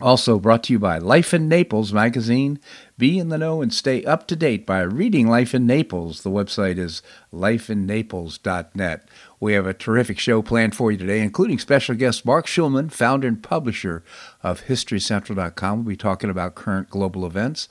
Also brought to you by Life in Naples magazine. Be in the know and stay up to date by reading Life in Naples. The website is lifeinnaples.net. We have a terrific show planned for you today, including special guest Marc Schulman, founder and publisher of HistoryCentral.com. We'll be talking about current global events.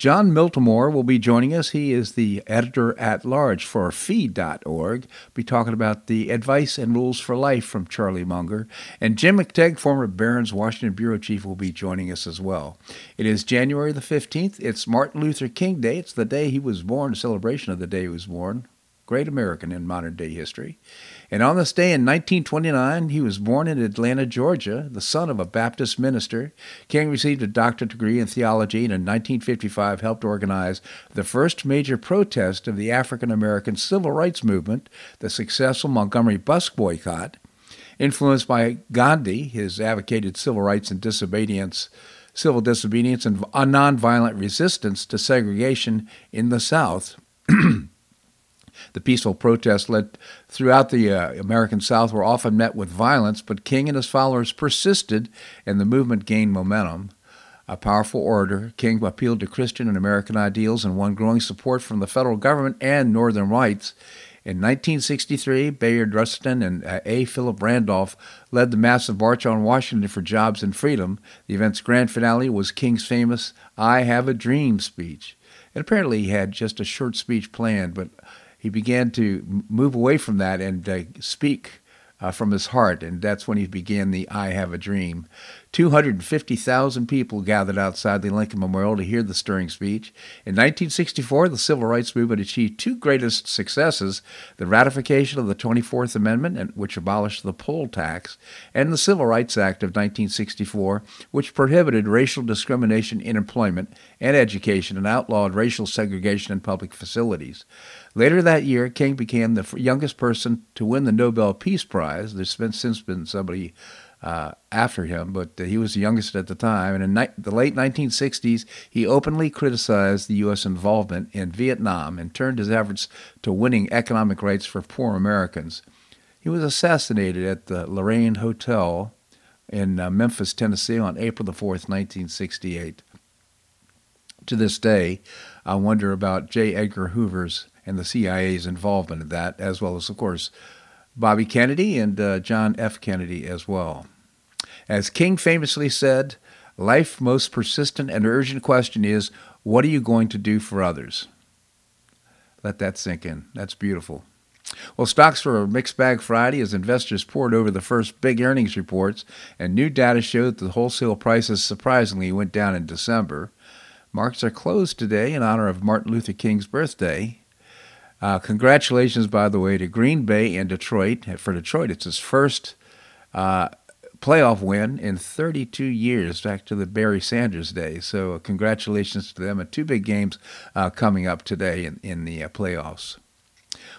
Jon Miltimore will be joining us. He is the editor at large for FEE.org. Be talking about the advice and rules for life from Charlie Munger. And Jim McTague, former Barron's Washington bureau chief, will be joining us as well. It is January the 15th. It's Martin Luther King Day. It's the day he was born, a celebration of the day he was born. Great American in modern day history. And on this day in 1929, he was born in Atlanta, Georgia, the son of a Baptist minister. King received a doctorate degree in theology and in 1955 helped organize the first major protest of the African American civil rights movement, the successful Montgomery bus boycott. Influenced by Gandhi, his advocated civil rights and disobedience civil disobedience and nonviolent resistance to segregation in the South. The peaceful protests led throughout the uh, American South were often met with violence, but King and his followers persisted, and the movement gained momentum. A powerful orator, King appealed to Christian and American ideals and won growing support from the federal government and Northern whites. In 1963, Bayard Rustin and uh, A. Philip Randolph led the massive March on Washington for Jobs and Freedom. The event's grand finale was King's famous I Have a Dream speech. And apparently, he had just a short speech planned, but he began to move away from that and uh, speak uh, from his heart, and that's when he began the I Have a Dream. 250,000 people gathered outside the Lincoln Memorial to hear the stirring speech. In 1964, the Civil Rights Movement achieved two greatest successes the ratification of the 24th Amendment, which abolished the poll tax, and the Civil Rights Act of 1964, which prohibited racial discrimination in employment and education and outlawed racial segregation in public facilities. Later that year, King became the youngest person to win the Nobel Peace Prize. There's been, since been somebody uh, after him, but uh, he was the youngest at the time. And in ni- the late 1960s, he openly criticized the U.S. involvement in Vietnam and turned his efforts to winning economic rights for poor Americans. He was assassinated at the Lorraine Hotel in uh, Memphis, Tennessee on April the 4th, 1968. To this day, I wonder about J. Edgar Hoover's and the CIA's involvement in that, as well as, of course, Bobby Kennedy and uh, John F. Kennedy as well. As King famously said, life's most persistent and urgent question is, what are you going to do for others? Let that sink in. That's beautiful. Well, stocks were a mixed bag Friday as investors poured over the first big earnings reports, and new data showed that the wholesale prices surprisingly went down in December. Markets are closed today in honor of Martin Luther King's birthday. Uh, congratulations, by the way, to Green Bay and Detroit. For Detroit, it's his first uh, playoff win in 32 years, back to the Barry Sanders days. So, uh, congratulations to them. And two big games uh, coming up today in, in the uh, playoffs.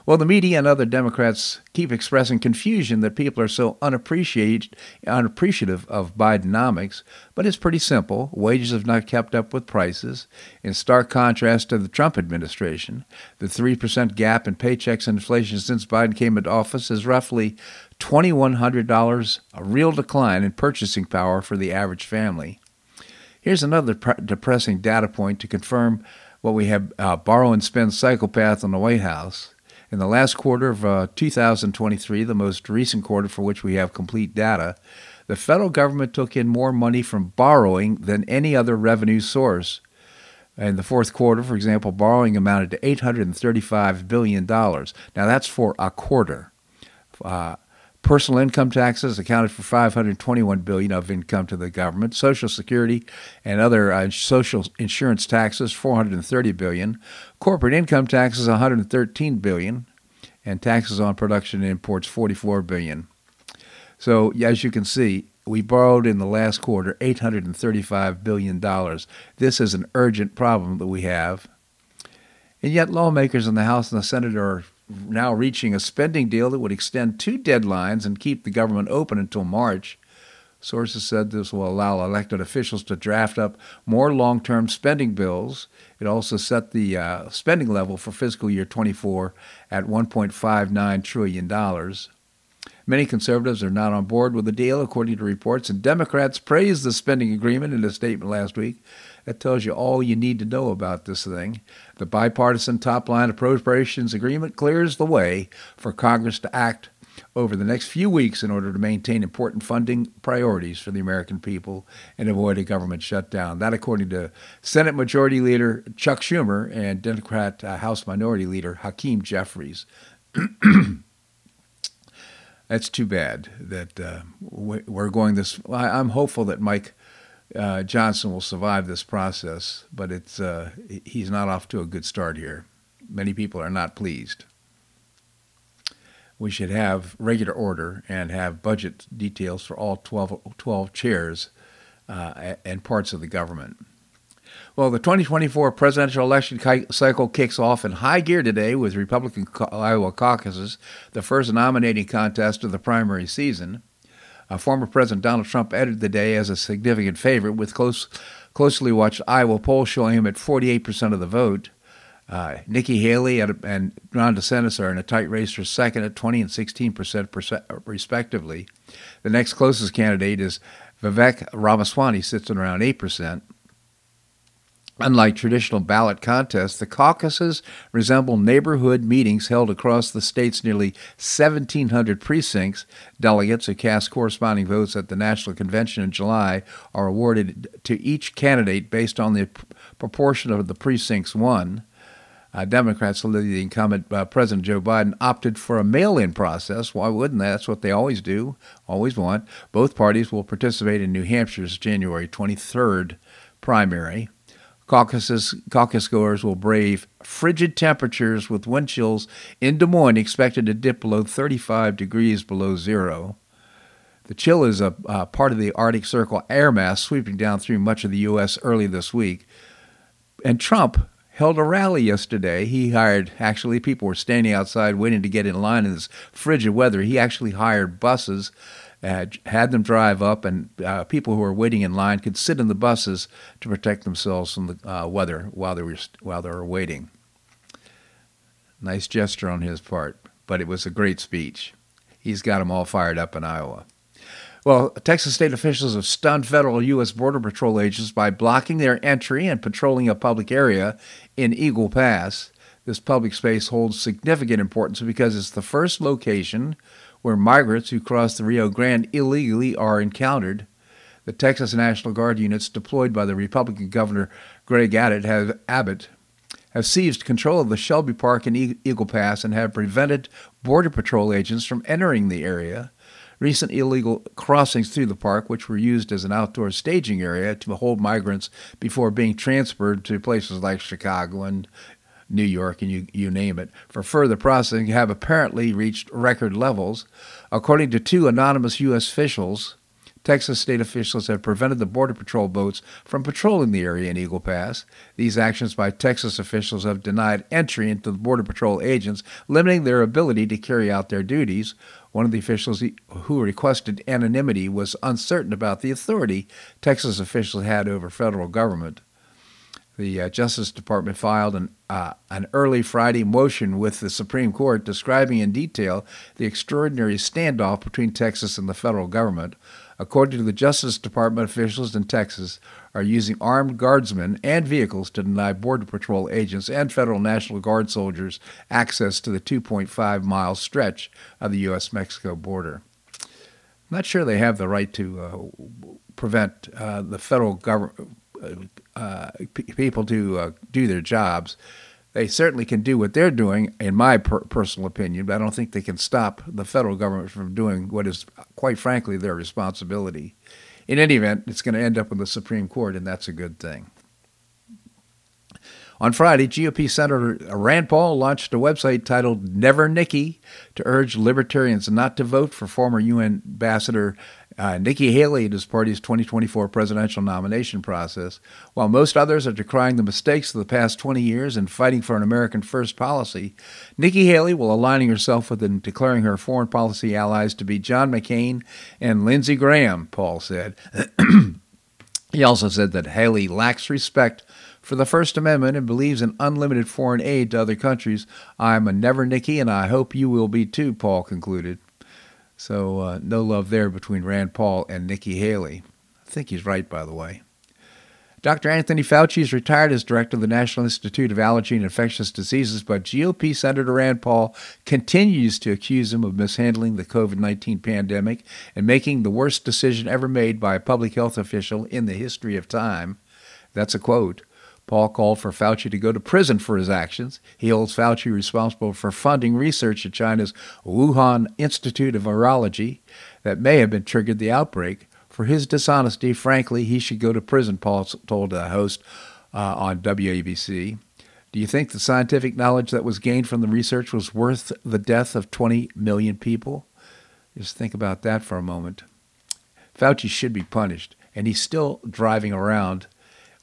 Well, the media and other Democrats keep expressing confusion that people are so unappreciated, unappreciative of Bidenomics, but it's pretty simple. Wages have not kept up with prices. In stark contrast to the Trump administration, the 3% gap in paychecks and inflation since Biden came into office is roughly $2,100, a real decline in purchasing power for the average family. Here's another pre- depressing data point to confirm what we have uh, borrow and spend psychopath in the White House. In the last quarter of uh, 2023, the most recent quarter for which we have complete data, the federal government took in more money from borrowing than any other revenue source. In the fourth quarter, for example, borrowing amounted to $835 billion. Now, that's for a quarter. Uh, Personal income taxes accounted for 521 billion of income to the government. Social Security and other uh, social insurance taxes 430 billion. Corporate income taxes 113 billion, and taxes on production and imports 44 billion. So as you can see, we borrowed in the last quarter $835 billion. This is an urgent problem that we have. And yet, lawmakers in the House and the Senate are now reaching a spending deal that would extend two deadlines and keep the government open until March. Sources said this will allow elected officials to draft up more long term spending bills. It also set the uh, spending level for fiscal year 24 at $1.59 trillion. Many conservatives are not on board with the deal, according to reports, and Democrats praised the spending agreement in a statement last week. That tells you all you need to know about this thing. The bipartisan top line appropriations agreement clears the way for Congress to act over the next few weeks in order to maintain important funding priorities for the American people and avoid a government shutdown. That, according to Senate Majority Leader Chuck Schumer and Democrat uh, House Minority Leader Hakeem Jeffries. That's too bad that uh, we're going this. I'm hopeful that Mike uh, Johnson will survive this process, but it's uh, he's not off to a good start here. Many people are not pleased we should have regular order and have budget details for all 12, 12 chairs uh, and parts of the government. Well, the 2024 presidential election cycle kicks off in high gear today with Republican Iowa caucuses, the first nominating contest of the primary season. Uh, former President Donald Trump entered the day as a significant favorite, with close, closely watched Iowa polls showing him at 48% of the vote. Uh, Nikki Haley and Ron DeSantis are in a tight race for second at 20 and 16 percent respectively. The next closest candidate is Vivek Ramaswamy, sits at around 8 percent. Unlike traditional ballot contests, the caucuses resemble neighborhood meetings held across the state's nearly 1,700 precincts. Delegates who cast corresponding votes at the national convention in July are awarded to each candidate based on the proportion of the precincts won uh, Democrats, the incumbent uh, President Joe Biden, opted for a mail in process. Why wouldn't they? That's what they always do, always want. Both parties will participate in New Hampshire's January 23rd primary. Caucuses, caucus goers will brave frigid temperatures with wind chills in Des Moines expected to dip below 35 degrees below zero. The chill is a uh, part of the Arctic Circle air mass sweeping down through much of the U.S. early this week. And Trump held a rally yesterday. He hired, actually, people were standing outside waiting to get in line in this frigid weather. He actually hired buses, uh, had them drive up, and uh, people who were waiting in line could sit in the buses to protect themselves from the uh, weather while they were while they were waiting. Nice gesture on his part, but it was a great speech. He's got them all fired up in Iowa. Well, Texas state officials have stunned federal U.S. Border Patrol agents by blocking their entry and patrolling a public area in Eagle Pass. This public space holds significant importance because it's the first location where migrants who cross the Rio Grande illegally are encountered. The Texas National Guard units deployed by the Republican Governor Greg Abbott have, seized control of the Shelby Park and Eagle Pass and have prevented Border Patrol agents from entering the area. Recent illegal crossings through the park, which were used as an outdoor staging area to hold migrants before being transferred to places like Chicago and New York, and you, you name it, for further processing have apparently reached record levels. According to two anonymous U.S. officials, Texas state officials have prevented the Border Patrol boats from patrolling the area in Eagle Pass. These actions by Texas officials have denied entry into the Border Patrol agents, limiting their ability to carry out their duties. One of the officials who requested anonymity was uncertain about the authority Texas officials had over federal government. The uh, Justice Department filed an, uh, an early Friday motion with the Supreme Court describing in detail the extraordinary standoff between Texas and the federal government. According to the Justice Department, officials in Texas are using armed guardsmen and vehicles to deny Border Patrol agents and federal National Guard soldiers access to the 2.5 mile stretch of the U.S. Mexico border. I'm not sure they have the right to uh, prevent uh, the federal government. Uh, p- people to uh, do their jobs they certainly can do what they're doing, in my per- personal opinion, but I don't think they can stop the federal government from doing what is, quite frankly, their responsibility. In any event, it's going to end up in the Supreme Court, and that's a good thing. On Friday, GOP Senator Rand Paul launched a website titled Never Nikki to urge libertarians not to vote for former UN Ambassador uh, Nikki Haley in his party's 2024 presidential nomination process. While most others are decrying the mistakes of the past 20 years and fighting for an American first policy, Nikki Haley will aligning herself with and declaring her foreign policy allies to be John McCain and Lindsey Graham, Paul said. he also said that Haley lacks respect for the First Amendment and believes in unlimited foreign aid to other countries. I'm a never Nikki, and I hope you will be too, Paul concluded. So, uh, no love there between Rand Paul and Nikki Haley. I think he's right, by the way. Dr. Anthony Fauci is retired as director of the National Institute of Allergy and Infectious Diseases, but GOP Senator Rand Paul continues to accuse him of mishandling the COVID 19 pandemic and making the worst decision ever made by a public health official in the history of time. That's a quote. Paul called for Fauci to go to prison for his actions. He holds Fauci responsible for funding research at China's Wuhan Institute of Virology that may have been triggered the outbreak. For his dishonesty, frankly, he should go to prison, Paul told the host uh, on WABC. Do you think the scientific knowledge that was gained from the research was worth the death of 20 million people? Just think about that for a moment. Fauci should be punished, and he's still driving around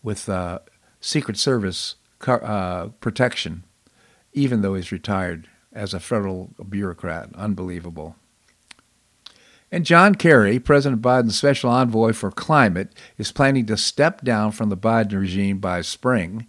with uh, Secret Service uh, protection, even though he's retired as a federal bureaucrat. Unbelievable. And John Kerry, President Biden's special envoy for climate, is planning to step down from the Biden regime by spring.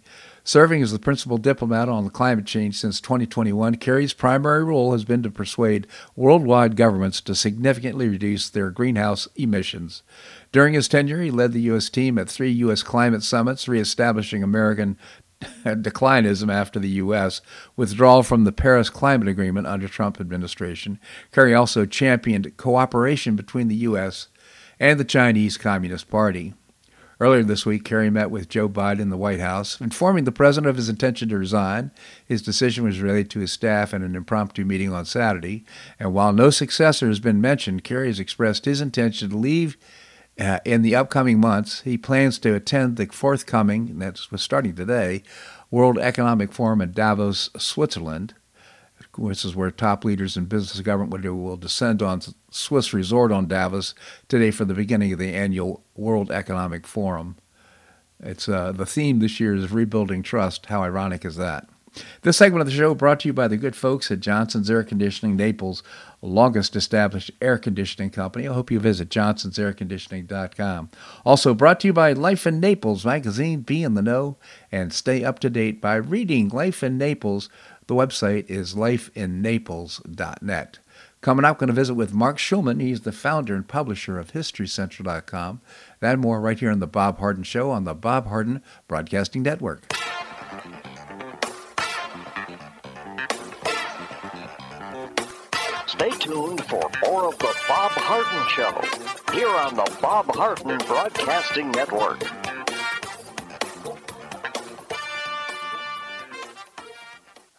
Serving as the principal diplomat on climate change since 2021, Kerry's primary role has been to persuade worldwide governments to significantly reduce their greenhouse emissions. During his tenure, he led the U.S. team at three U.S. climate summits, reestablishing American declinism after the U.S. withdrawal from the Paris Climate Agreement under Trump administration. Kerry also championed cooperation between the U.S. and the Chinese Communist Party. Earlier this week, Kerry met with Joe Biden in the White House, informing the president of his intention to resign. His decision was relayed to his staff in an impromptu meeting on Saturday. And while no successor has been mentioned, Kerry has expressed his intention to leave uh, in the upcoming months, he plans to attend the forthcoming, and that's starting today, World Economic Forum in Davos, Switzerland. This is where top leaders in business and government will descend on Swiss resort on Davos today for the beginning of the annual World Economic Forum. It's uh, the theme this year is rebuilding trust. How ironic is that? This segment of the show brought to you by the good folks at Johnson's Air Conditioning Naples, longest established air conditioning company. I hope you visit johnsonsairconditioning.com. Also brought to you by Life in Naples magazine. Be in the know and stay up to date by reading Life in Naples. The website is lifeinnaples.net. Coming up, going to visit with Marc Schulman. He's the founder and publisher of HistoryCentral.com. That and more right here on The Bob Harden Show on the Bob Harden Broadcasting Network. Stay tuned for more of The Bob Harden Show here on the Bob Harden Broadcasting Network.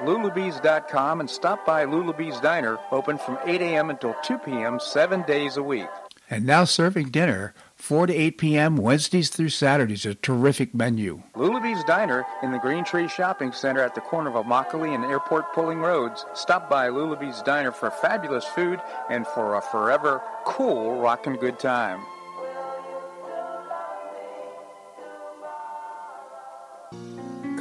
lulabees.com and stop by Lulabee's Diner, open from 8 a.m. until 2 p.m., seven days a week. And now serving dinner 4 to 8 p.m. Wednesdays through Saturdays. A terrific menu. Lulabee's Diner in the Green Tree Shopping Center at the corner of Immokalee and Airport Pulling Roads. Stop by Lulabee's Diner for fabulous food and for a forever cool rockin' good time.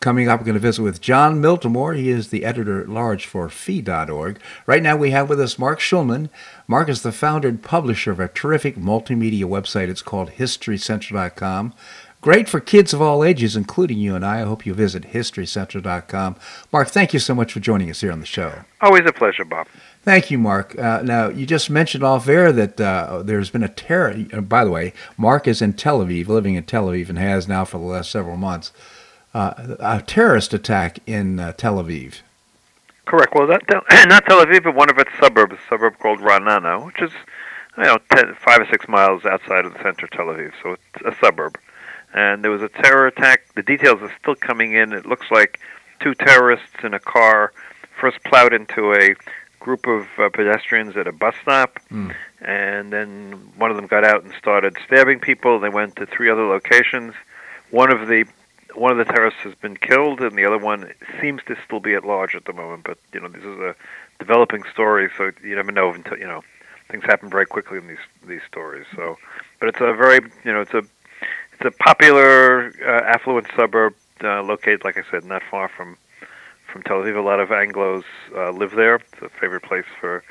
Coming up, we're going to visit with Jon Miltimore. He is the editor at large for FEE.org. Right now, we have with us Marc Schulman. Marc is the founder and publisher of a terrific multimedia website. It's called HistoryCentral.com. Great for kids of all ages, including you and I. I hope you visit HistoryCentral.com. Marc, thank you so much for joining us here on the show. Always a pleasure, Bob. Thank you, Marc. Uh, now, you just mentioned off air that uh, there's been a terror. Uh, by the way, Marc is in Tel Aviv, living in Tel Aviv, and has now for the last several months. Uh, a terrorist attack in uh, Tel Aviv. Correct. Well, that, not Tel Aviv, but one of its suburbs, a suburb called Ra'anana, which is, you know, ten, five or six miles outside of the center of Tel Aviv. So it's a suburb and there was a terror attack. The details are still coming in. It looks like two terrorists in a car first plowed into a group of uh, pedestrians at a bus stop, mm. and then one of them got out and started stabbing people. They went to three other locations. One of the one of the terrorists has been killed, and the other one seems to still be at large at the moment. But you know, this is a developing story, so you never know until you know things happen very quickly in these these stories. So, but it's a very you know it's a it's a popular, uh, affluent suburb uh, located, like I said, not far from from Tel Aviv. A lot of Anglo's uh, live there. It's a favorite place for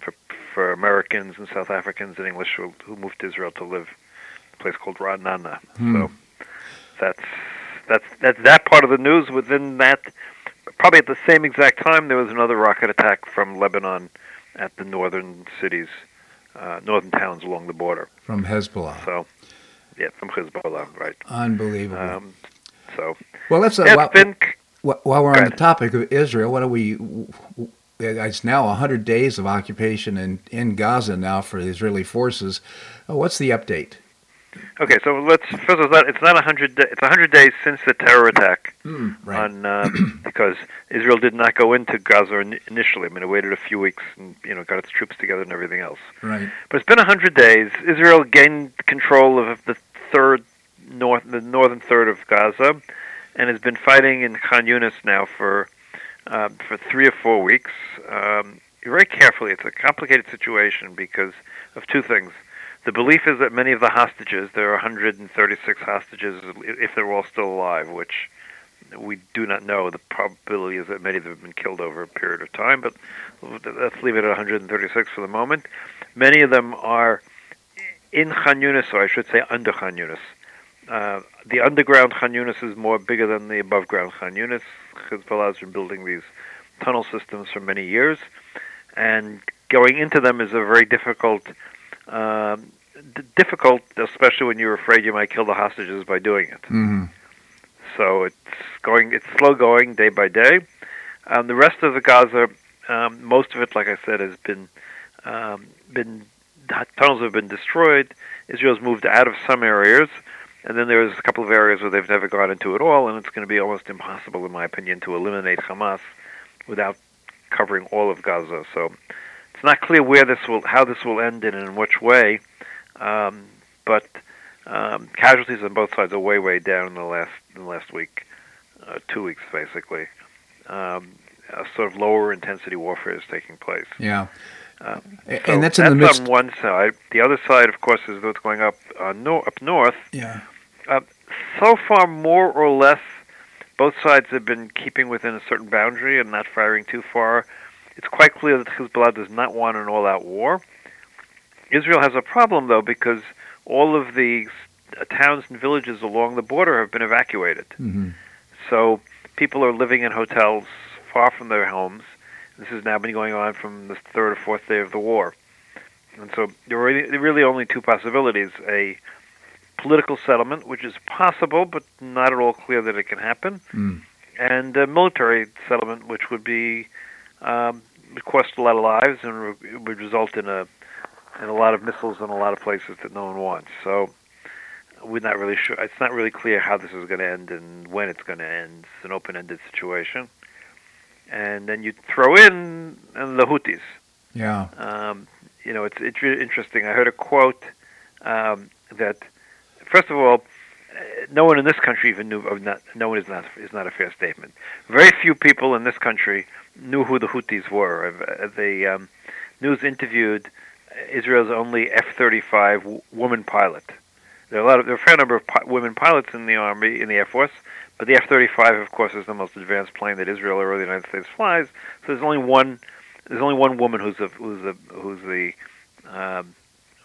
for for Americans and South Africans and English who, who moved to Israel to live. A place called Ra'anana. Hmm. So that's that's that's that part of the news. Within that, probably at the same exact time, there was another rocket attack from Lebanon at the northern cities, uh, northern towns along the border from Hezbollah. So yeah, from Hezbollah, right? Unbelievable. Um, so well, let's uh, while, been, while, we're on the topic of Israel, what do we? It's now 100 days of occupation in, in Gaza now for the Israeli forces. Uh, what's the update? Okay, so let's first of all, it's not a 100. It's a 100 days since the terror attack mm, right. on uh, because Israel did not go into Gaza initially. I mean, it waited a few weeks and you know got its troops together and everything else. Right. But it's been a 100 days. Israel gained control of the third north, the northern third of Gaza, and has been fighting in Khan Yunis now for uh, for three or four weeks. Um, very carefully, it's a complicated situation because of two things. The belief is that many of the hostages, there are 136 hostages, if they're all still alive, which we do not know. The probability is that many of them have been killed over a period of time, but let's leave it at 136 for the moment. Many of them are in Khan Yunis, or I should say under Khan. Uh, the underground Khan is more bigger than the above ground Khan Yunis. Hezbollah has been building these tunnel systems for many years, and going into them is a very difficult um, d- difficult, especially when you're afraid you might kill the hostages by doing it. Mm-hmm. So it's going, it's slow going day by day. Um, the rest of the Gaza, um, most of it, like I said, has been um, been tunnels have been destroyed. Israel's moved out of some areas, and then there's a couple of areas where they've never gone into at all, and it's going to be almost impossible, in my opinion, to eliminate Hamas without covering all of Gaza. So it's not clear where this will, how this will end and in which way, um, but um, casualties on both sides are way, way down in the last in the last week, uh, two weeks basically. Um, a sort of lower intensity warfare is taking place. Yeah. Uh, so and that's in the midst. on one side. The other side, of course, is what's going up uh, nor- up north. Yeah. Uh, so far, more or less, both sides have been keeping within a certain boundary and not firing too far. It's quite clear that Hezbollah does not want an all-out war. Israel has a problem, though, because all of the towns and villages along the border have been evacuated. Mm-hmm. So people are living in hotels far from their homes. This has now been going on from the third or fourth day of the war. And so there are really, really only two possibilities a political settlement, which is possible, but not at all clear that it can happen, Mm. and a military settlement, which would be um, would cost a lot of lives and re- would result in a in a lot of missiles in a lot of places that no one wants. So we're not really sure. It's not really clear how this is going to end and when it's going to end. It's an open-ended situation. And then you throw in and the Houthis. Yeah. Um, you know, it's it's really interesting. I heard a quote um, that, first of all, no one in this country even knew. Of not, no one is not is not a fair statement. Very few people in this country knew who the Houthis were. Uh, The um, news interviewed Israel's only F-35 woman pilot. There are a lot of there are a fair number of pi- women pilots in the army in the Air Force, but the F-35, of course, is the most advanced plane that Israel or the United States flies. So there's only one there's only one woman who's a, who's a, who's the um,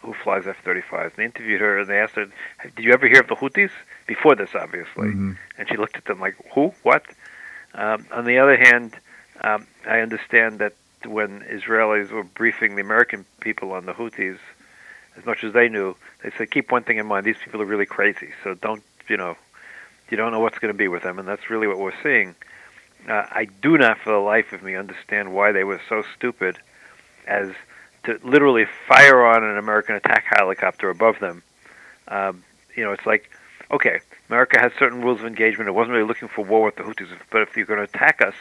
who flies F-35s. They interviewed her and they asked her, "Did you ever hear of the Houthis?" Before this, obviously, Mhm. and she looked at them like, "Who? What?" Um, on the other hand, um, I understand that when Israelis were briefing the American people on the Houthis, as much as they knew, they said, "Keep one thing in mind: these people are really crazy. So don't, you know, you don't know what's going to be with them." And that's really what we're seeing. Uh, I do not, for the life of me, understand why they were so stupid as to literally fire on an American attack helicopter above them. Um, you know, it's like, okay, America has certain rules of engagement. It wasn't really looking for war with the Houthis, but if you're going to attack us,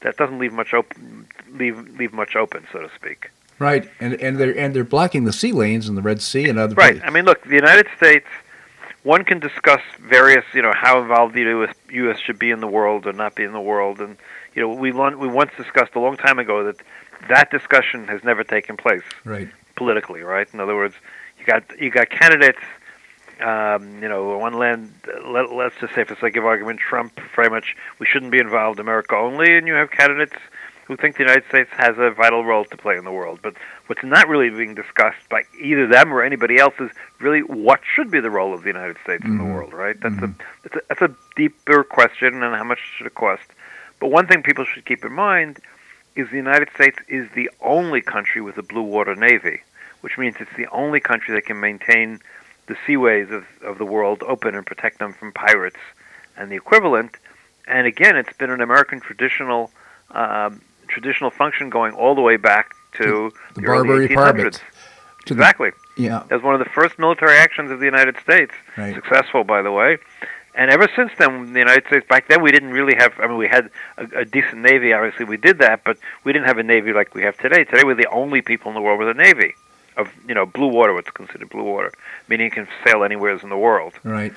that doesn't leave much open, leave leave much open, so to speak. Right. And and they're and they're blocking the sea lanes in the Red Sea and other Right. places. I mean, look, the United States. One can discuss various, you know, how involved the U.S. U.S. should be in the world or not be in the world, and you know, we we once discussed a long time ago that that discussion has never taken place Right. politically, right? In other words, you got you got candidates, um, you know, one land, let, let's just say for sake of argument, Trump very much we shouldn't be involved, America only, and you have candidates who think the United States has a vital role to play in the world. But what's not really being discussed by either them or anybody else is really what should be the role of the United States in the Mhm. world, right? That's Mhm. a that's a that's a deeper question, and how much should it cost? But one thing people should keep in mind is the United States is the only country with a blue water navy, which means it's the only country that can maintain the seaways of, of the world open and protect them from pirates and the equivalent. And again, it's been an American traditional um, traditional function going all the way back to the the, early Barbary 1800s. pirates. To the- Exactly. yeah. Was one of the first military actions of the United States. Right. Successful, by the way. And ever since then, the United States, back then we didn't really have, I mean, we had a, a decent Navy, obviously we did that, but we didn't have a Navy like we have today. Today we're the only people in the world with a Navy of, you know, blue water, what's considered blue water, meaning it can sail anywhere in the world. Right.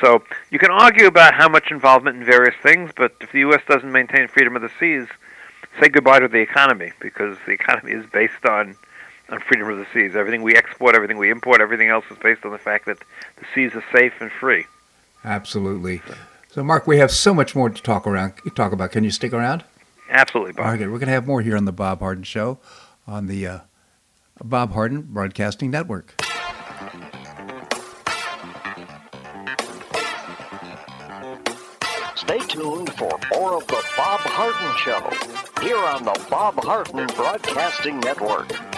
So you can argue about how much involvement in various things, but if the U.S. doesn't maintain freedom of the seas, say goodbye to the economy because the economy is based on on freedom of the seas. Everything we export, everything we import, everything else is based on the fact that the seas are safe and free. Absolutely. So, Marc, we have so much more to talk around talk about. Can you stick around? Absolutely, Bob. Okay, we're going to have more here on the Bob Harden Show on the uh, Bob Harden Broadcasting Network. Stay tuned for more of the Bob Harden Show here on the Bob Harden Broadcasting Network.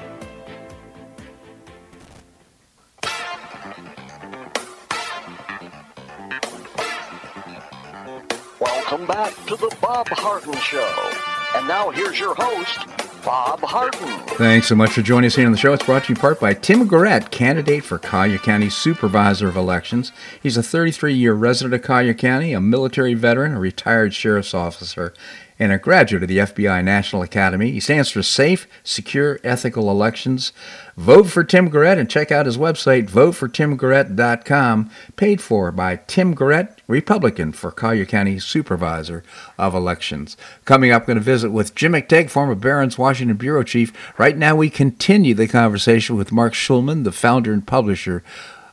Welcome back to the Bob Harden Show. And now here's your host, Bob Harden. Thanks so much for joining us here on the show. It's brought to you in part by Tim Garrett, candidate for Collier County Supervisor of Elections. He's a 33 year resident of Collier County, a military veteran, a retired sheriff's officer, and a graduate of the FBI National Academy. He stands for safe, secure, ethical elections. Vote for Tim Garrett and check out his website, votefortimgarrett.com, paid for by Tim Garrett, Republican for Collier County Supervisor of Elections. Coming up, I'm going to visit with Jim McTague, former Barron's Washington Bureau Chief. Right now, we continue the conversation with Marc Schulman, the founder and publisher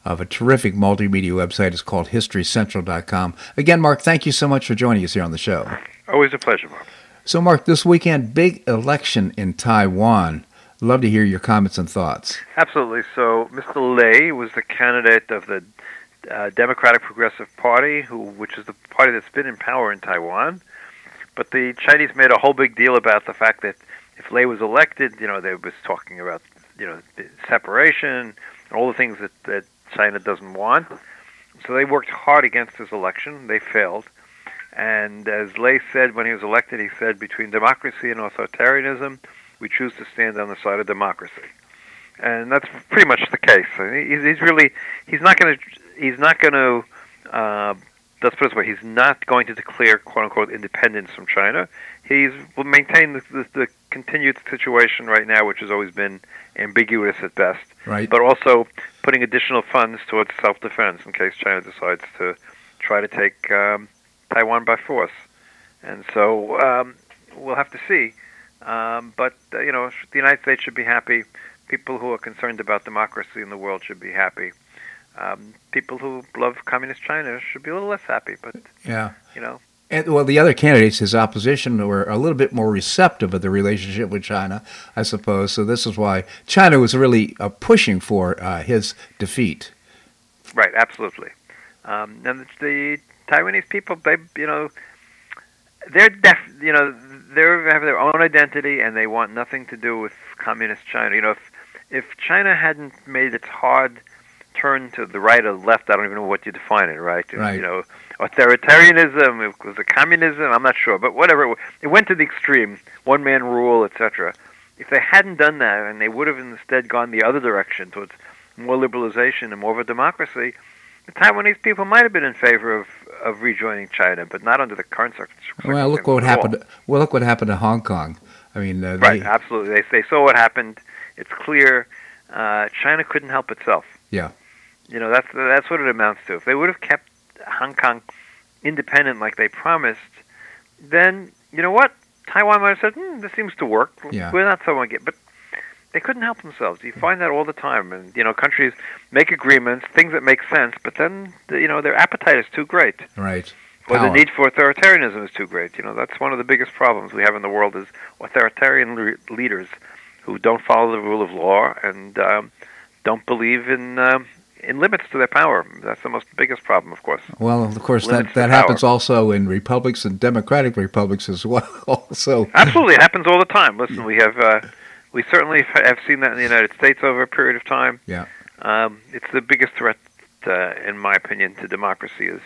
of a terrific multimedia website. It's called HistoryCentral.com. Again, Marc, thank you so much for joining us here on the show. Always a pleasure, Bob. So, Marc, this weekend, big election in Taiwan. Love to hear your comments and thoughts. Absolutely. So, Mr. Lai was the candidate of the uh, Democratic Progressive Party, who, which is the party that's been in power in Taiwan. But the Chinese made a whole big deal about the fact that if Lai was elected, you know, they was talking about, you know, separation, all the things that, that China doesn't want. So they worked hard against his election. They failed. And as Lai said when he was elected, he said, between democracy and authoritarianism, we choose to stand on the side of democracy. And that's pretty much the case. He's really he's not going to he's not going to uh, let's put it this way he's not going to declare quote unquote independence from China. He's will maintain the, the, the continued situation right now, which has always been ambiguous at best. Right. But also putting additional funds towards self defense in case China decides to try to take um, Taiwan by force. And so um, we'll have to see. Um, but uh, you know, the United States should be happy. People who are concerned about democracy in the world should be happy. Um, people who love communist China should be a little less happy. But yeah, you know. And, well, the other candidates, his opposition, were a little bit more receptive of the relationship with China, I suppose. So this is why China was really uh, pushing for uh, his defeat. Right, absolutely. Um, and the Taiwanese people, they, you know, they're def, you know, they have their own identity, and they want nothing to do with communist China. You know, if if China hadn't made its hard turn to the right or the left, I don't even know what you define it. Right? Right. You know, authoritarianism, it was a communism. I'm not sure, but whatever. It went to the extreme, one man rule, etc. If they hadn't done that, and they would have instead gone the other direction towards more liberalization and more of a democracy, the Taiwanese people might have been in favor of, of rejoining China, but not under the current circumstances. Well, look what happened. Well, look what happened to Hong Kong. I mean, uh, right? Absolutely. They they saw what happened. It's clear uh, China couldn't help itself. Yeah. You know that's that's what it amounts to. If they would have kept Hong Kong independent like they promised, then you know what? Taiwan might have said, hmm, "This seems to work. Yeah. We're not so against." But they couldn't help themselves. You find that all the time, and you know, countries make agreements, things that make sense, but then you know their appetite is too great, right? Or the need for authoritarianism is too great. You know, that's one of the biggest problems we have in the world is authoritarian le- leaders who don't follow the rule of law and um, don't believe in um, in limits to their power. That's the most biggest problem, of course. Well, of course, limits that, that happens also in republics and democratic republics as well. so absolutely, it happens all the time. Listen, we have uh, we certainly have seen that in the United States over a period of time. Yeah, um, it's the biggest threat, uh, in my opinion, to democracy is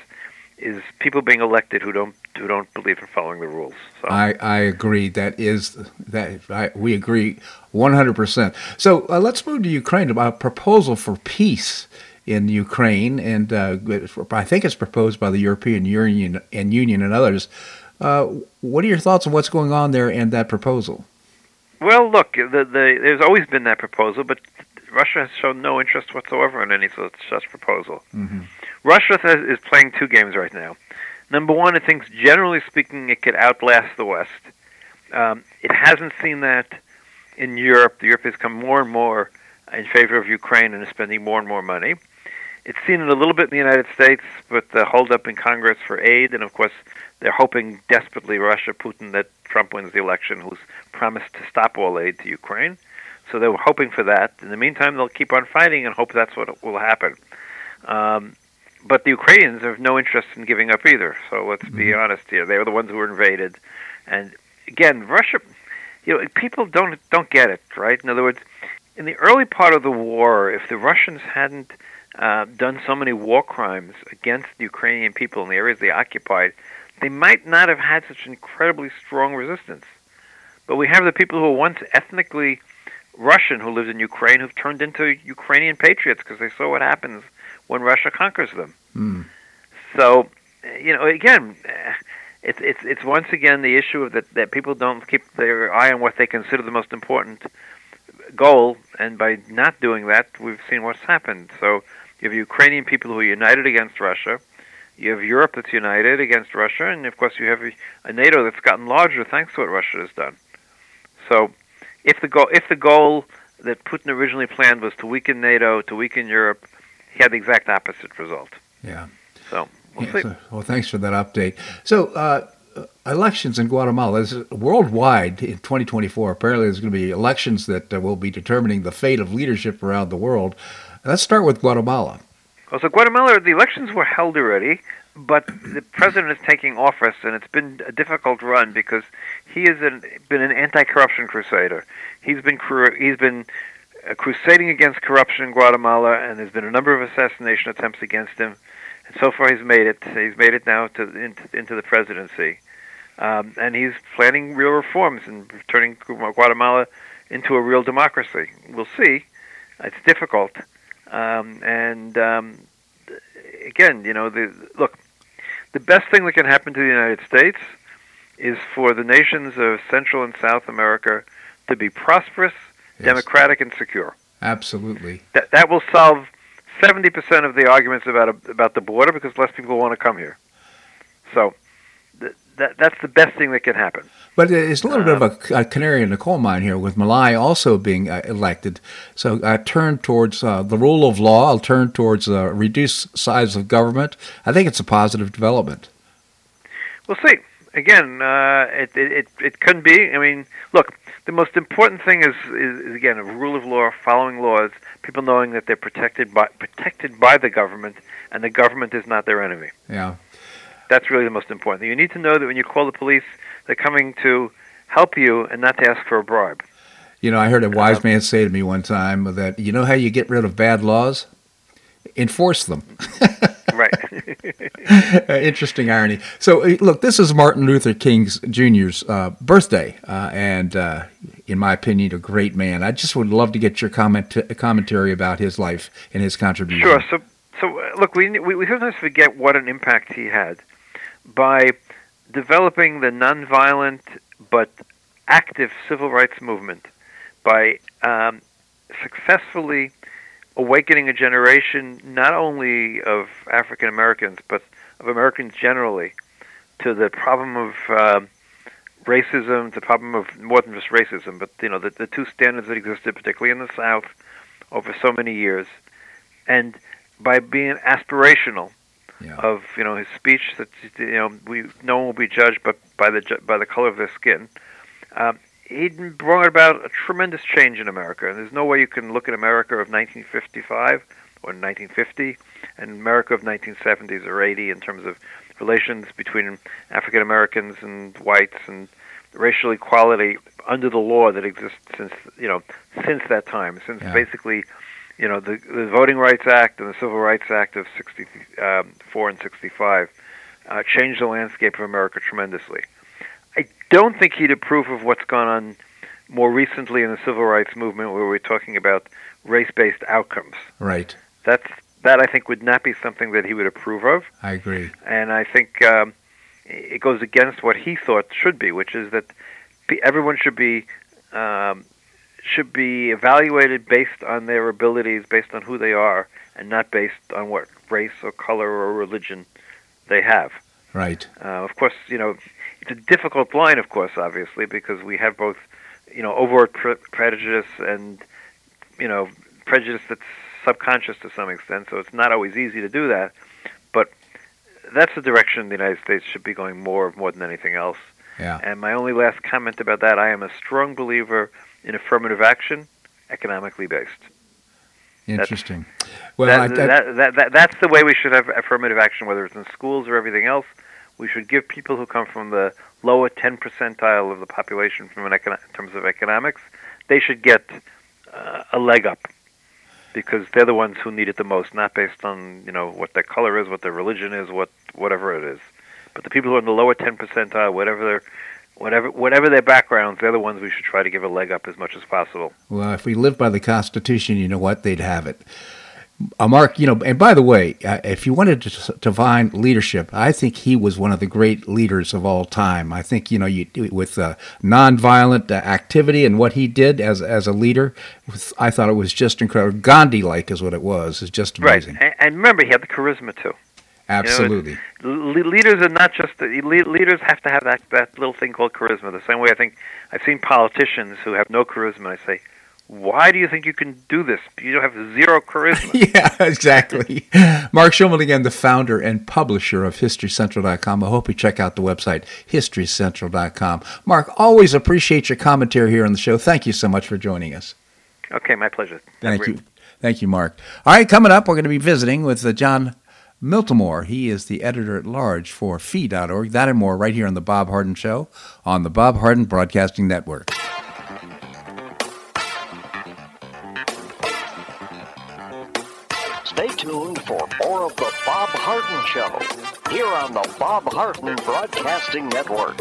is people being elected who don't who don't believe in following the rules. So. I, I agree. That is that I, we agree 100%. So uh, let's move to Ukraine about a proposal for peace in Ukraine, and uh, I think it's proposed by the European Union and Union and others. Uh, what are your thoughts on what's going on there and that proposal? Well, look, the, the, there's always been that proposal, but Russia has shown no interest whatsoever in any such, such proposal. Mm-hmm. Russia is playing two games right now. Number one, it thinks, generally speaking, it could outlast the West. Um, it hasn't seen that in Europe. The Europe has come more and more in favor of Ukraine and is spending more and more money. It's seen it a little bit in the United States with the holdup in Congress for aid, and of course, they're hoping desperately, Russia, Putin, that Trump wins the election, who's promised to stop all aid to Ukraine. So they were hoping for that. In the meantime, they'll keep on fighting and hope that's what will happen. Um, but the Ukrainians have no interest in giving up either. So let's be Mhm. honest here; they were the ones who were invaded. And again, Russia, you know, people don't don't get it, right? In other words, in the early part of the war, if the Russians hadn't uh, done so many war crimes against the Ukrainian people in the areas they occupied, they might not have had such incredibly strong resistance. But we have the people who were once ethnically Russian who lived in Ukraine who've turned into Ukrainian patriots because they saw what happens when Russia conquers them. Mm. So, you know, again, uh, it's it's it's once again the issue of that that people don't keep their eye on what they consider the most important goal, and by not doing that, we've seen what's happened. So, you have Ukrainian people who are united against Russia. You have Europe that's united against Russia, and of course, you have a- NATO that's gotten larger thanks to what Russia has done. So, if the goal if the goal that Putin originally planned was to weaken NATO, to weaken Europe, he had the exact opposite result. Yeah. So we'll Yeah, see. so- well, thanks for that update. So, uh, uh, elections in Guatemala this is worldwide in 2024. Apparently, there's going to be elections that uh, will be determining the fate of leadership around the world. Let's start with Guatemala. Well, so Guatemala, the elections were held already, but the president is taking office, and it's been a difficult run because he has been an anti-corruption crusader. He's been he's been uh, crusading against corruption in Guatemala, and there's been a number of assassination attempts against him. And so far, he's made it. He's made it now to into, into the presidency, um, and he's planning real reforms and turning Guatemala into a real democracy. We'll see. It's difficult, um, and um, again, you know, the look, the best thing that can happen to the United States is for the nations of Central and South America to be prosperous, Yes. democratic, and secure. Absolutely. That that will solve seventy percent of the arguments about about the border because less people want to come here. So. Th- That, that's the best thing that can happen. But it's a little Uh, bit of a, a canary in the coal mine here with Milei also being uh, elected. So I turn towards uh, the rule of law. I'll turn towards uh, reduced size of government. I think it's a positive development. We'll see. Again, uh, it, it it it can be. I mean, look, the most important thing is, is is again a rule of law, following laws, people knowing that they're protected by protected by the government, and the government is not their enemy. Yeah. That's really the most important thing. You need to know that when you call the police, they're coming to help you and not to ask for a bribe. You know, I heard a wise Um, man say to me one time that you know how you get rid of bad laws? Enforce them. Right. Uh, Interesting irony. So, uh, look, this is Martin Luther King Jr.'s uh, birthday, uh, and uh, in my opinion, a great man. I just would love to get your comment commentary about his life and his contribution. Sure. So, so uh, look, we, we we sometimes forget what an impact he had by developing the nonviolent but active civil rights movement, by um, successfully awakening a generation not only of African Americans but of Americans generally to the problem of uh, racism, the problem of more than just racism, but you know the, the two standards that existed, particularly in the South, over so many years, and by being aspirational Yeah. of you know his speech that you know we no one will be judged but by the ju- by the color of their skin. Um, he brought about a tremendous change in America, and there's no way you can look at America of 1955 or 1950 and America of 1970s or 80 in terms of relations between African Americans and whites and racial equality under the law that exists since you know since that time, since Yeah. basically you know the, the Voting Rights Act and the Civil Rights Act of '64 and '65 uh, changed the landscape of America tremendously. I don't think he'd approve of what's gone on more recently in the civil rights movement, where we're talking about race-based outcomes. Right. That's that I think would not be something that he would approve of, I agree. and I think um, it goes against what he thought should be, which is that everyone should be um, should be evaluated based on their abilities, based on who they are, and not based on what race or color or religion they have. Right. Uh, of course, you know, it's a difficult line, of course, obviously, because we have both, you know, overt pre- prejudice and, you know, prejudice that's subconscious to some extent. So it's not always easy to do that, but that's the direction the United States should be going more more than anything else. Yeah. And my only last comment about that, I am a strong believer in affirmative action, economically based. Interesting. well, that, I, that, that, that, that's the way we should have affirmative action, whether it's in schools or everything else. We should give people who come from the lower 10 percentile of the population from an econo- in terms of economics, they should get uh, a leg up because they're the ones who need it the most, not based on you know what their color is, what their religion is, what whatever it is. But the people who are in the lower 10 percentile, whatever their whatever whatever their backgrounds, they're the ones we should try to give a leg up as much as possible. well, if we live by the Constitution, you know what? They'd have it. Uh, Marc, you know, and by the way, uh, if you wanted to, to find leadership, I think he was one of the great leaders of all time. I think, you know, you, with uh, nonviolent uh, activity and what he did as as a leader, was, I thought it was just incredible. Gandhi-like is what it was. It's just amazing. Right, and, and remember, he had the charisma too. Absolutely. You know, leaders are not just leaders have to have that that little thing called charisma. The same way I think I've seen politicians who have no charisma. I say, why do you think you can do this? You don't have zero charisma. yeah, exactly. Marc Schulman, again, the founder and publisher of HistoryCentral.com. I hope you check out the website, HistoryCentral.com. Marc, always appreciate your commentary here on the show. Thank you so much for joining us. okay, my pleasure. Thank you. Thank you, Marc. All right, coming up, we're going to be visiting with uh, Jon Miltimore. He is the editor at large for fee.org. That and more right here on The Bob Harden Show on the Bob Harden Broadcasting Network. Stay tuned for more of the Bob Harden Show here on the Bob Harden Broadcasting Network.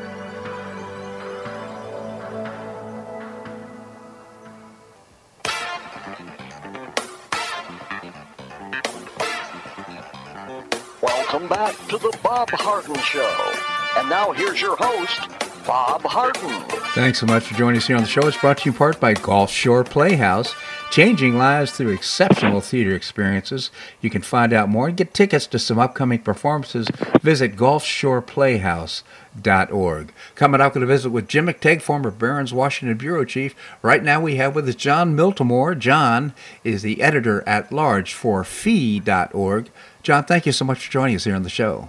Welcome back to the Bob Harden Show. And now here's your host, Bob Harden. Thanks so much for joining us here on the show. It's brought to you in part by Gulf Shore Playhouse, changing lives through exceptional theater experiences. You can find out more and get tickets to some upcoming performances. Visit gulfshoreplayhouse.org. Coming up, going to visit with Jim McTague, former Barron's Washington Bureau Chief. Right now, we have with us Jon Miltimore. Jon is the editor at large for fee.org. Jon, thank you so much for joining us here on the show.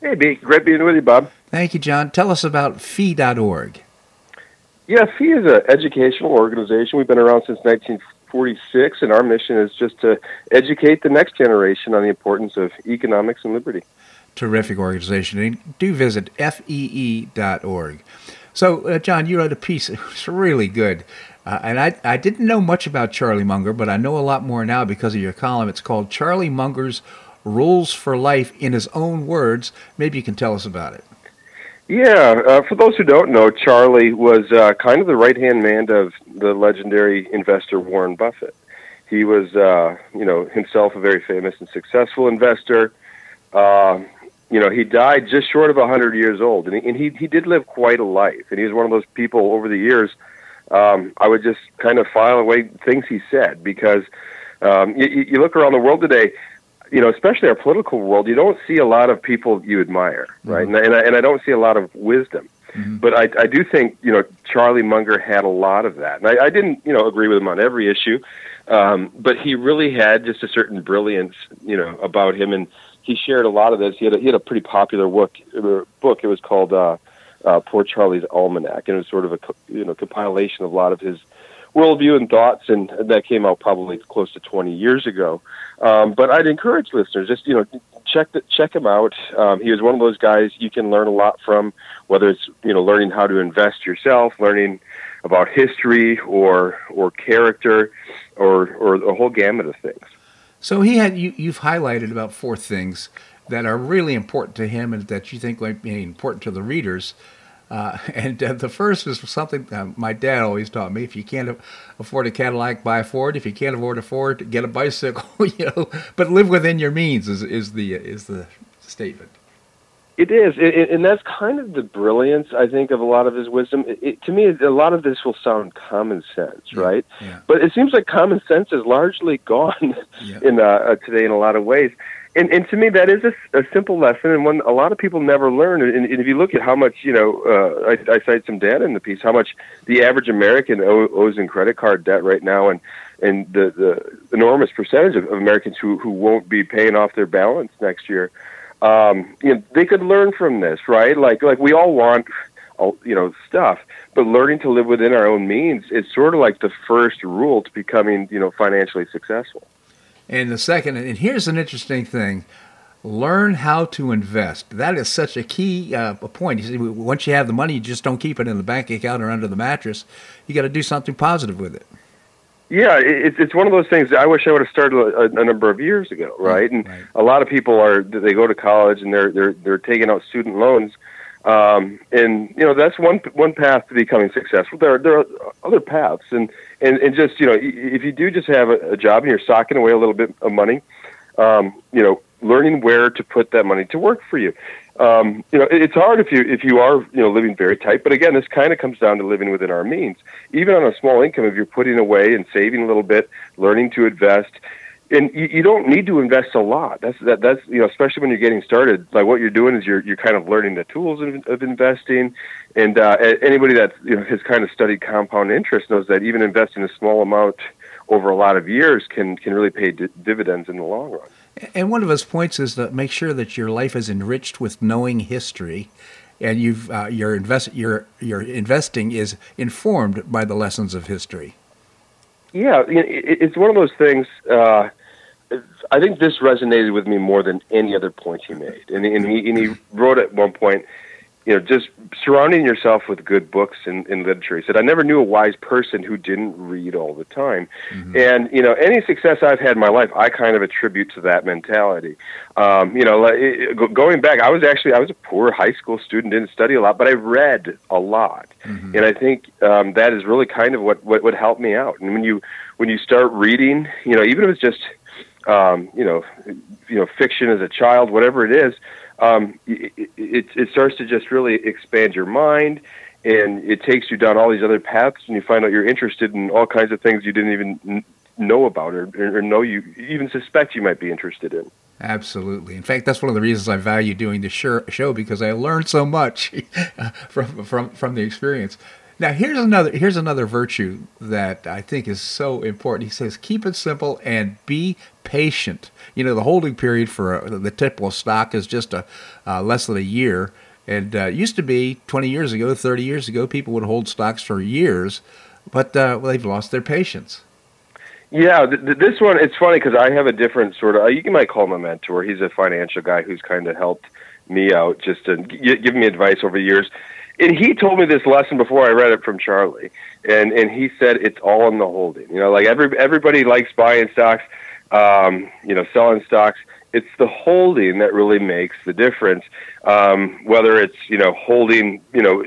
Hey, great being with you, Bob. Thank you, Jon. Tell us about fee.org. FEE is an educational organization. We've been around since 1946, and our mission is just to educate the next generation on the importance of economics and liberty. Terrific organization. And do visit fee.org. So, uh, Jon, you wrote a piece. It's really good. Uh, and I, I didn't know much about Charlie Munger, but I know a lot more now because of your column. It's called Charlie Munger's Rules for Life in His Own Words. Maybe you can tell us about it. Yeah, uh, for those who don't know, Charlie was uh, kind of the right hand man of the legendary investor Warren Buffett. He was, uh, you know, himself a very famous and successful investor. Uh, you know, he died just short of a 100 years old, and, he, and he, he did live quite a life. And he was one of those people over the years, um, I would just kind of file away things he said because um, you, you look around the world today, you know, especially our political world, you don't see a lot of people you admire, right? Mm-hmm. And, and, I, and I don't see a lot of wisdom. Mm-hmm. But I, I do think, you know, Charlie Munger had a lot of that. And I, I didn't, you know, agree with him on every issue, um, but he really had just a certain brilliance, you know, about him. And he shared a lot of this. He had a, he had a pretty popular book. Uh, book. It was called uh, uh, Poor Charlie's Almanac, and it was sort of a, you know, compilation of a lot of his worldview and thoughts, and that came out probably close to 20 years ago. Um, but I'd encourage listeners just you know check the, check him out. Um, he was one of those guys you can learn a lot from, whether it's you know learning how to invest yourself, learning about history or or character, or or a whole gamut of things. So he had you. You've highlighted about four things that are really important to him and that you think might be important to the readers. Uh, and uh, the first is something uh, my dad always taught me: if you can't afford a Cadillac, buy a Ford. If you can't afford a Ford, get a bicycle. you know, but live within your means is is the is the statement. It is, it, and that's kind of the brilliance I think of a lot of his wisdom. It, it, to me, a lot of this will sound common sense, yeah, right? Yeah. But it seems like common sense is largely gone yeah. in uh, uh, today in a lot of ways and, and to me that is a, a simple lesson and one a lot of people never learn. And, and if you look at how much you know uh, I, I cite some data in the piece how much the average american owes in credit card debt right now and and the the enormous percentage of, of americans who who won't be paying off their balance next year um you know they could learn from this right? Like like we all want you know stuff but learning to live within our own means is sort of like the first rule to becoming you know financially successful and the second, and here's an interesting thing learn how to invest. That is such a key uh, point. You see, once you have the money, you just don't keep it in the bank account or under the mattress. You got to do something positive with it. Yeah, it's it's one of those things. I wish I would have started a, a number of years ago, right? And right. a lot of people are they go to college and they're they're they're taking out student loans, um, and you know that's one one path to becoming successful. There are, there are other paths, and and and just you know if you do just have a, a job and you're socking away a little bit of money, um, you know, learning where to put that money to work for you. Um, you know, it's hard if you if you are you know living very tight. But again, this kind of comes down to living within our means. Even on a small income, if you're putting away and saving a little bit, learning to invest, and you, you don't need to invest a lot. That's that that's you know especially when you're getting started. Like what you're doing is you're you're kind of learning the tools of, of investing. And uh, anybody that you know has kind of studied compound interest knows that even investing a small amount over a lot of years can can really pay d- dividends in the long run. And one of his points is to make sure that your life is enriched with knowing history, and you've uh, your invest your your investing is informed by the lessons of history. Yeah, it's one of those things. Uh, I think this resonated with me more than any other point he made, and, and he and he wrote at one point, you know, just surrounding yourself with good books and, and literature. He said, I never knew a wise person who didn't read all the time. Mm-hmm. And, you know, any success I've had in my life, I kind of attribute to that mentality. Um, you know, it, going back, I was actually, I was a poor high school student, didn't study a lot, but I read a lot. Mm-hmm. And I think um, that is really kind of what, what, what helped me out. And when you, when you start reading, you know, even if it's just, um, you know, you know, fiction as a child, whatever it is, um, it, it, it starts to just really expand your mind and it takes you down all these other paths and you find out you're interested in all kinds of things you didn't even know about or, or know you even suspect you might be interested in. Absolutely. In fact, that's one of the reasons I value doing the show because I learned so much from from from the experience. Now here's another here's another virtue that I think is so important. He says keep it simple and be patient. You know the holding period for a, the typical stock is just a uh, less than a year, And uh, used to be 20 years ago, 30 years ago, people would hold stocks for years, but uh, well, they've lost their patience. Yeah, th- th- this one it's funny because I have a different sort of. You might call him a mentor. He's a financial guy who's kind of helped me out, just to g- give me advice over the years. And he told me this lesson before I read it from Charlie, and and he said it's all in the holding. You know, like every everybody likes buying stocks, um, you know, selling stocks. It's the holding that really makes the difference. Um, whether it's you know holding, you know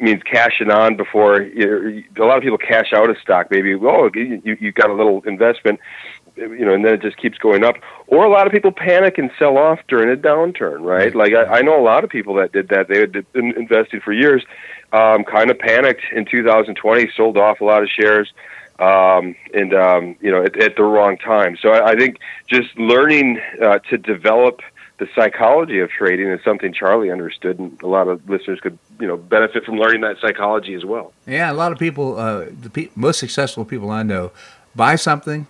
means cashing on before you a lot of people cash out a stock. Maybe oh you you got a little investment, you know, and then it just keeps going up. Or a lot of people panic and sell off during a downturn, right? Like I, I know a lot of people that did that. They had invested for years, um, kind of panicked in 2020, sold off a lot of shares. Um, and um, you know, at, at the wrong time. So I, I think just learning uh, to develop the psychology of trading is something Charlie understood, and a lot of listeners could you know benefit from learning that psychology as well. Yeah, a lot of people, uh, the pe- most successful people I know, buy something,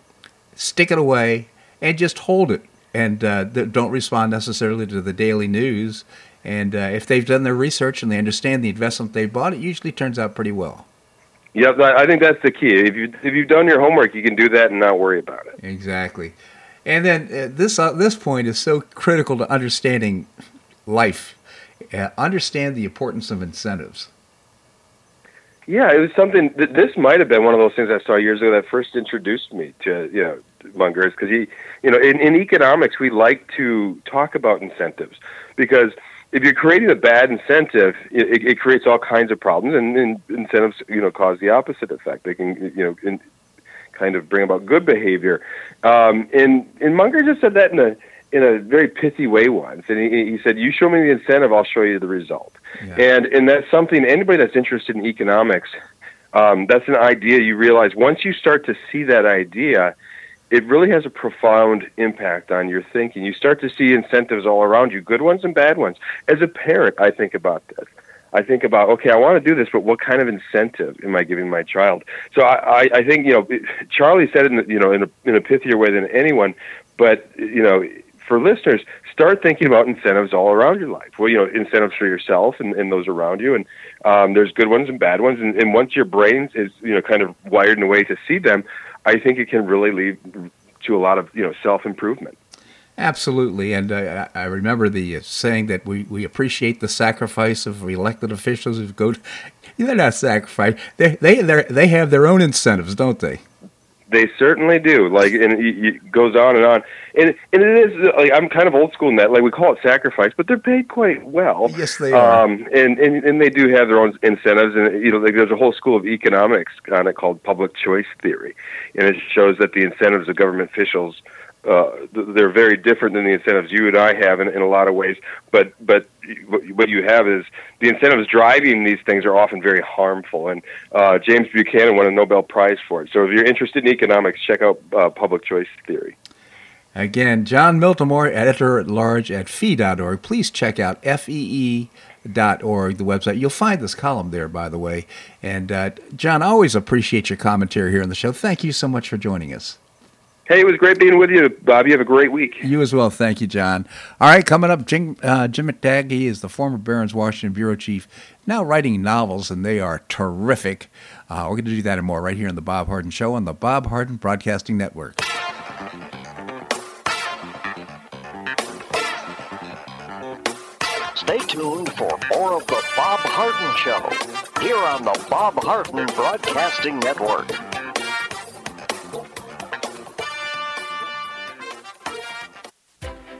stick it away, and just hold it, and uh, don't respond necessarily to the daily news. And uh, if they've done their research and they understand the investment they bought, it usually turns out pretty well. Yep, I think that's the key. If you if you've done your homework, you can do that and not worry about it. Exactly. And then uh, this uh, this point is so critical to understanding life. Uh, understand the importance of incentives. Yeah, it was something. That this might have been one of those things I saw years ago that first introduced me to you know Munger because he, you know, in, in economics we like to talk about incentives because if you're creating a bad incentive, it, it creates all kinds of problems, and, and, incentives, you know, cause the opposite effect. They can, you know, in, kind of bring about good behavior. Um, and and Munger just said that in a in a very pithy way once, and he, he said, "You show me the incentive, I'll show you the result." Yeah. And and that's something anybody that's interested in economics, um, that's an idea you realize once you start to see that idea it really has a profound impact on your thinking. You start to see incentives all around you, good ones and bad ones. As a parent, I think about this. I think about, okay, I want to do this, but what kind of incentive am I giving my child? So I, I, I think, you know, Charlie said it, in, you know, in a, in a pithier way than anyone, but, you know, for listeners, start thinking about incentives all around your life. Well, you know, incentives for yourself and, and those around you. And um, there's good ones and bad ones. And, and once your brain is, you know, kind of wired in a way to see them, I think it can really lead to a lot of you know self improvement. Absolutely, and uh, I remember the uh, saying that we, we appreciate the sacrifice of elected officials who go. To, they're not sacrifice. They they they have their own incentives, don't they? They certainly do. Like, and it, it goes on and on. And and it is like I'm kind of old school in that. Like we call it sacrifice, but they're paid quite well. Yes, they are. Um, and, and and they do have their own incentives. And you know, like there's a whole school of economics on it called public choice theory, and it shows that the incentives of government officials uh, they're very different than the incentives you and I have in, in a lot of ways. But but what you have is the incentives driving these things are often very harmful. And uh, James Buchanan won a Nobel Prize for it. So if you're interested in economics, check out uh, public choice theory. Again, Jon Miltimore, editor at large at fee.org. Please check out fee.org, the website. You'll find this column there, by the way. And uh, Jon, I always appreciate your commentary here on the show. Thank you so much for joining us. Hey, it was great being with you, Bob. You have a great week. You as well. Thank you, Jon. All right, coming up, Jim, uh, Jim McTague is the former Barron's Washington bureau chief, now writing novels, and they are terrific. Uh, we're going to do that and more right here on the Bob Harden Show on the Bob Harden Broadcasting Network. Stay tuned for more of the Bob Harden Show here on the Bob Harden Broadcasting Network.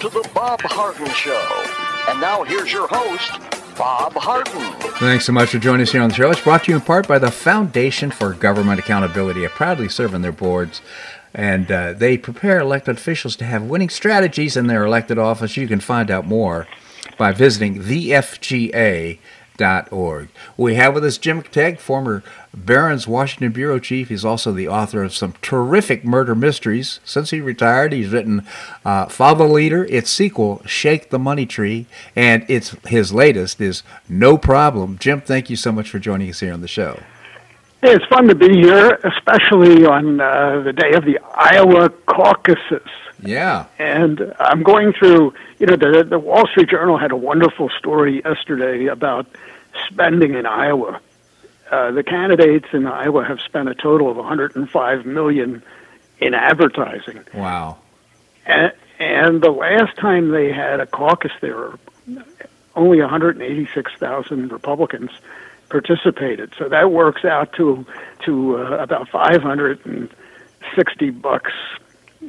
To the Bob Harden Show. And now here's your host, Bob Harden. Thanks so much for joining us here on the show. It's brought to you in part by the Foundation for Government Accountability. Proudly serve on their boards. And uh, they prepare elected officials to have winning strategies in their elected office. You can find out more by visiting thefga.org. We have with us Jim Tague, former Barron's Washington Bureau Chief. He's also the author of some terrific murder mysteries. Since he retired, he's written uh, Leader, its sequel, Shake the Money Tree, and it's his latest is No Problem. Jim, thank you so much for joining us here on the show. Hey, it's fun to be here, especially on uh, the day of the Iowa caucuses. Yeah. And I'm going through, you know, the, the Wall Street Journal had a wonderful story yesterday about spending in Iowa. Uh, the candidates in Iowa have spent a total of 105 million in advertising. Wow. And, and the last time they had a caucus there, were only 186,000 Republicans participated. So that works out to to uh, about 560 bucks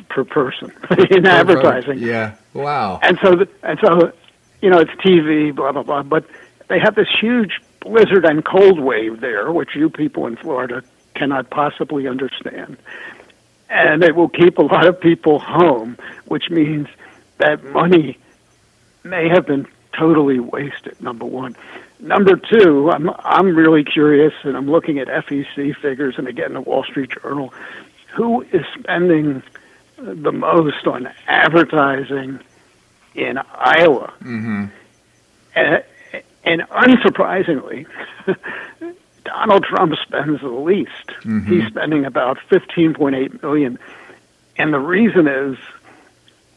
per person in advertising. Yeah. Wow. And so the, and so you know it's TV blah blah blah, but they have this huge blizzard and cold wave there, which you people in Florida cannot possibly understand. And it will keep a lot of people home, which means that money may have been totally wasted. Number one. Number two, I'm I'm really curious, and I'm looking at FEC figures, and again the Wall Street Journal. Who is spending the most on advertising in Iowa? Mm-hmm. And, and unsurprisingly, Donald Trump spends the least. Mhm. He's spending about 15.8 million, and the reason is,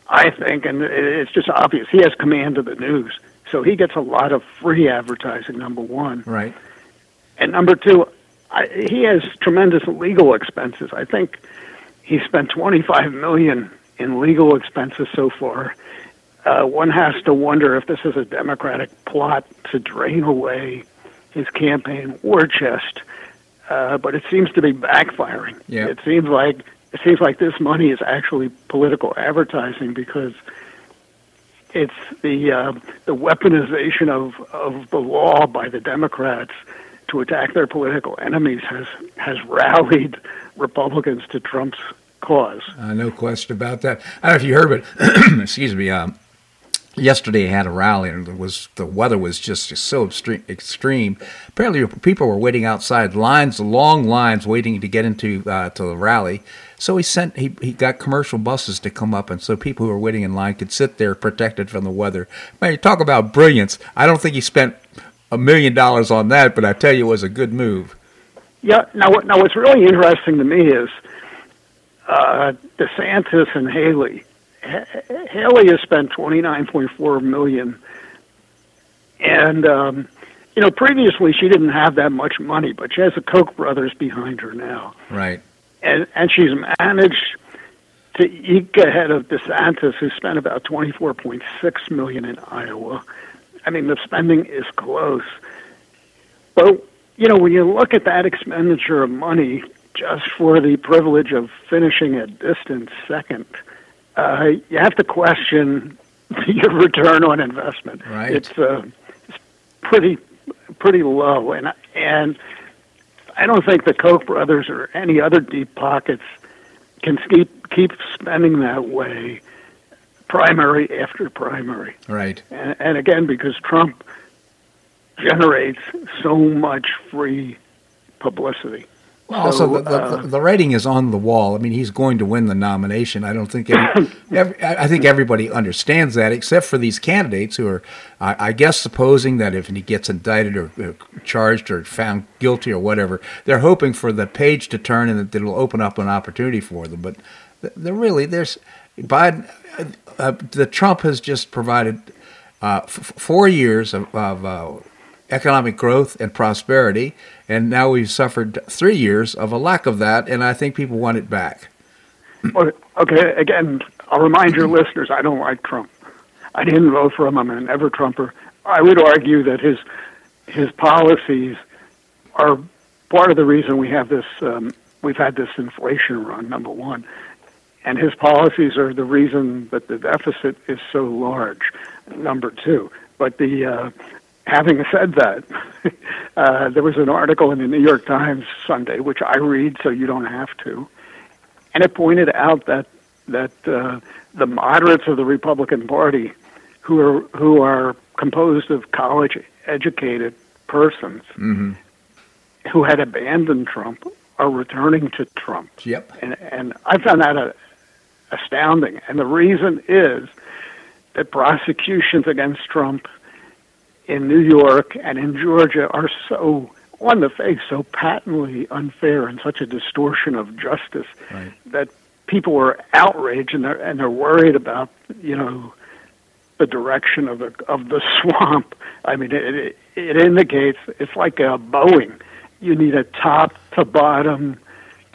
I think, and it's just obvious, he has command of the news, so he gets a lot of free advertising. Number one, Right. and number two, I, he has tremendous legal expenses. I think he spent 25 million in legal expenses so far. Uh, one has to wonder if this is a Democratic plot to drain away his campaign war chest. Uh, but it seems to be backfiring. Yeah. It seems like it seems like this money is actually political advertising because it's the uh, the weaponization of of the law by the Democrats to attack their political enemies has has rallied Republicans to Trump's cause. Uh, no question about that. I don't know if you heard, but excuse me. Um, yesterday had a rally, and it was the weather was just so extreme. Apparently, people were waiting outside, lines, long lines, waiting to get into uh, to the rally. So he sent he he got commercial buses to come up, and so people who were waiting in line could sit there protected from the weather. Man, you talk about brilliance. I don't think he spent a million dollars on that, but I tell you, it was a good move. Yeah. Now, now what's really interesting to me is uh, DeSantis and Haley. Haley has spent twenty nine point four million, and um, you know previously she didn't have that much money, but she has the Koch brothers behind her now, Right. and and she's managed to eke ahead of DeSantis, who spent about twenty four point six million in Iowa. I mean, the spending is close, but you know when you look at that expenditure of money just for the privilege of finishing a distant second, uh, you have to question your return on investment. Right. It's, uh, it's pretty pretty low, and and I don't think the Koch brothers or any other deep pockets can keep keep spending that way, primary after primary. Right. And, and again, because Trump generates so much free publicity. Well, also, So, the, the, uh, the writing is on the wall. I mean, he's going to win the nomination. I don't think any, every, I think everybody understands that, except for these candidates who are, I I guess, supposing that if he gets indicted or charged or found guilty or whatever, they're hoping for the page to turn and that it'll open up an opportunity for them. But th- they're really there's Biden. Uh, uh, the Trump has just provided uh, f- four years of, of uh, economic growth and prosperity, and now we've suffered three years of a lack of that, and I think people want it back. Well, okay, again, I'll remind your listeners I don't like Trump. I didn't vote for him. I'm an ever Trumper. I would argue that his his policies are part of the reason we have this um, we've had this inflation run. Number one, and his policies are the reason that the deficit is so large. Number two, but the uh, having said that, uh, there was an article in the New York Times Sunday, which I read, so you don't have to, and it pointed out that that uh, the moderates of the Republican Party, who are who are composed of college educated persons who had abandoned Trump, are returning to Trump. Yep. And and I found that a, astounding. And the reason is that prosecutions against Trump in New York and in Georgia are so on the face so patently unfair and such a distortion of justice Right. that people are outraged and they're and they're worried about you know the direction of the of the swamp. I mean, it it, it indicates it's like a Boeing. You need a top to bottom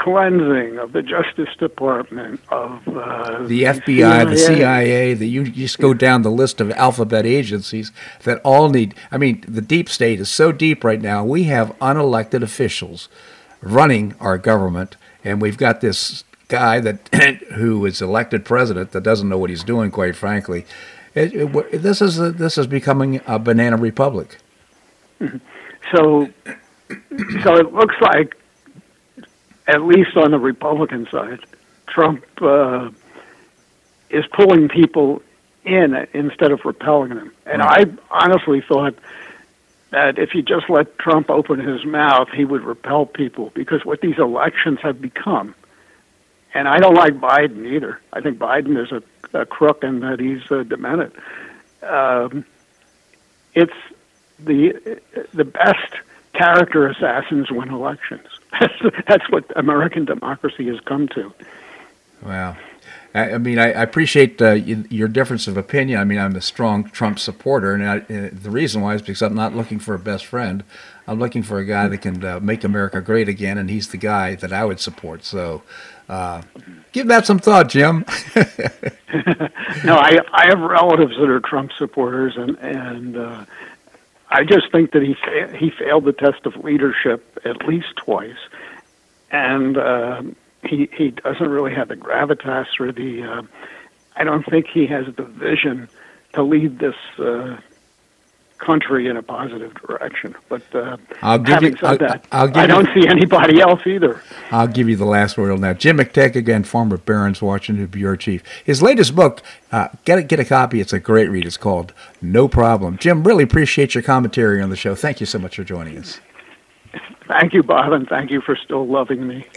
cleansing of the Justice Department of uh, The FBI, the CIA, the you just go down the list of alphabet agencies that all need. I mean, the deep state is so deep right now. We have unelected officials running our government, and we've got this guy that who is elected president that doesn't know what he's doing. Quite frankly, it, it, this is a, this is becoming a banana republic. So, so it looks like, at least on the Republican side, Trump uh, is pulling people in instead of repelling them. And I honestly thought that if you just let Trump open his mouth, he would repel people because what these elections have become. And I don't like Biden either. I think Biden is a, a crook and that he's uh, demented. Um, it's the the best character assassins win elections. That's, that's what American democracy has come to. Wow. I, I mean, I, I appreciate uh, your difference of opinion. I mean, I'm a strong Trump supporter, and I, uh, the reason why is because I'm not looking for a best friend. I'm looking for a guy that can uh, make America great again, and he's the guy that I would support. So, uh, give that some thought, Jim. No, I I have relatives that are Trump supporters, and and uh, I just think that he fa- he failed the test of leadership at least twice, and uh, he he doesn't really have the gravitas or the. Uh, I don't think he has the vision to lead this uh, country in a positive direction. But uh, I'll give having you- said I'll- that, I'll give I don't see anybody else either. I'll give you the last word on that. Jim McTague, again, former Barron's Washington bureau chief. His latest book, uh, get a, get a copy. It's a great read. It's called No Problem. Jim, really appreciate your commentary on the show. Thank you so much for joining us. Thank you, Bob, and thank you for still loving me.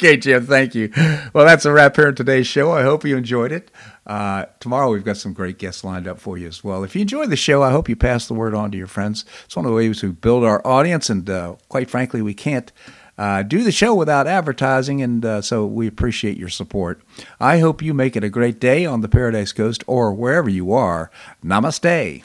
Okay, Jim, thank you. Well, that's a wrap here in today's show. I hope you enjoyed it. Uh, tomorrow, we've got some great guests lined up for you as well. If you enjoyed the show, I hope you pass the word on to your friends. It's one of the ways we build our audience, and uh, quite frankly, we can't uh, do the show without advertising, and uh, so we appreciate your support. I hope you make it a great day on the Paradise Coast or wherever you are. Namaste.